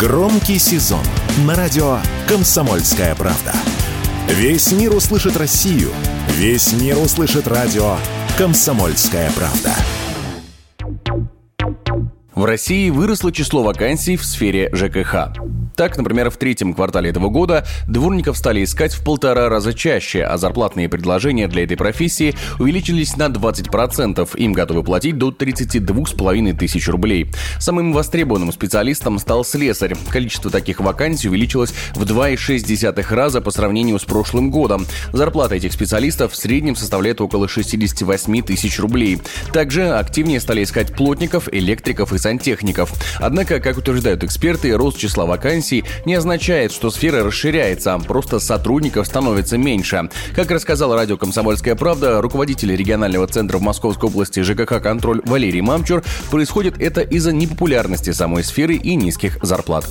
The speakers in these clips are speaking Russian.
Громкий сезон на радио «Комсомольская правда». Весь мир услышит Россию. Весь мир услышит радио «Комсомольская правда». В России выросло число вакансий в сфере ЖКХ. Так, например, в третьем квартале этого года дворников стали искать в полтора раза чаще, а зарплатные предложения для этой профессии увеличились на 20%. Им готовы платить до 32,5 тысяч рублей. Самым востребованным специалистом стал слесарь. Количество таких вакансий увеличилось в 2,6 раза по сравнению с прошлым годом. Зарплата этих специалистов в среднем составляет около 68 тысяч рублей. Также активнее стали искать плотников, электриков и сантехников. Однако, как утверждают эксперты, рост числа вакансий вакансий не означает, что сфера расширяется, просто сотрудников становится меньше. Как рассказал радио «Комсомольская правда», руководитель регионального центра в Московской области ЖКХ «Контроль» Валерий Мамчур, происходит это из-за непопулярности самой сферы и низких зарплат.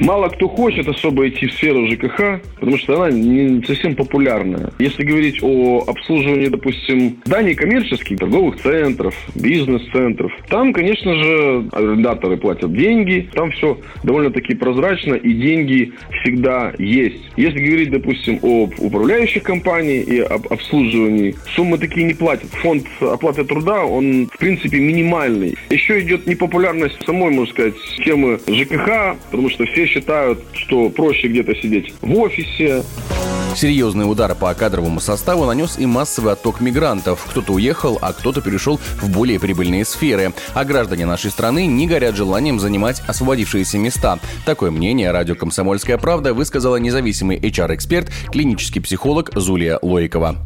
Мало кто хочет особо идти в сферу ЖКХ, потому что она не совсем популярная. Если говорить о обслуживании, допустим, зданий коммерческих, торговых центров, бизнес-центров, там, конечно же, арендаторы платят деньги, там все довольно-таки прозрачно, и деньги всегда есть. Если говорить, допустим, об управляющих компаниях и об обслуживании, суммы такие не платят. Фонд оплаты труда, он, в принципе, минимальный. Еще идет непопулярность самой, можно сказать, темы ЖКХ, потому что все считают, что проще где-то сидеть в офисе. Серьезный удар по кадровому составу нанес и массовый отток мигрантов. Кто-то уехал, а кто-то перешел в более прибыльные сферы. А граждане нашей страны не горят желанием занимать освободившиеся места. Такое мнение радио «Комсомольская правда» высказала независимый HR-эксперт, клинический психолог Зулия Лойкова.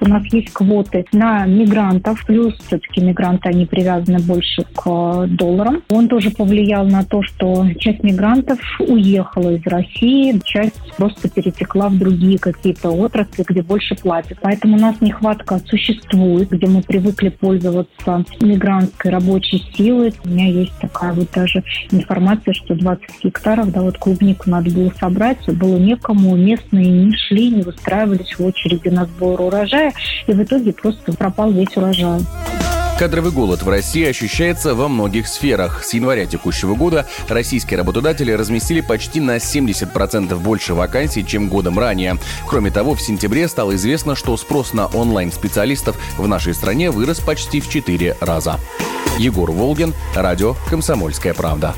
У нас есть квоты на мигрантов, плюс все-таки мигранты, они привязаны больше к э, долларам. Он тоже повлиял на то, что часть мигрантов уехала из России, часть просто перетекла в другие какие-то отрасли, где больше платят. Поэтому у нас нехватка существует, где мы привыкли пользоваться мигрантской рабочей силой. У меня есть такая вот даже информация, что 20 гектаров, да, вот клубнику надо было собрать, было некому, местные не шли, не выстраивались в очереди на сбор урожая, и в итоге просто пропал весь урожай. Кадровый голод в России ощущается во многих сферах. С января текущего года российские работодатели разместили почти на 70% больше вакансий, чем годом ранее. Кроме того, в сентябре стало известно, что спрос на онлайн-специалистов в нашей стране вырос почти в 4 раза. Егор Волгин, радио «Комсомольская правда».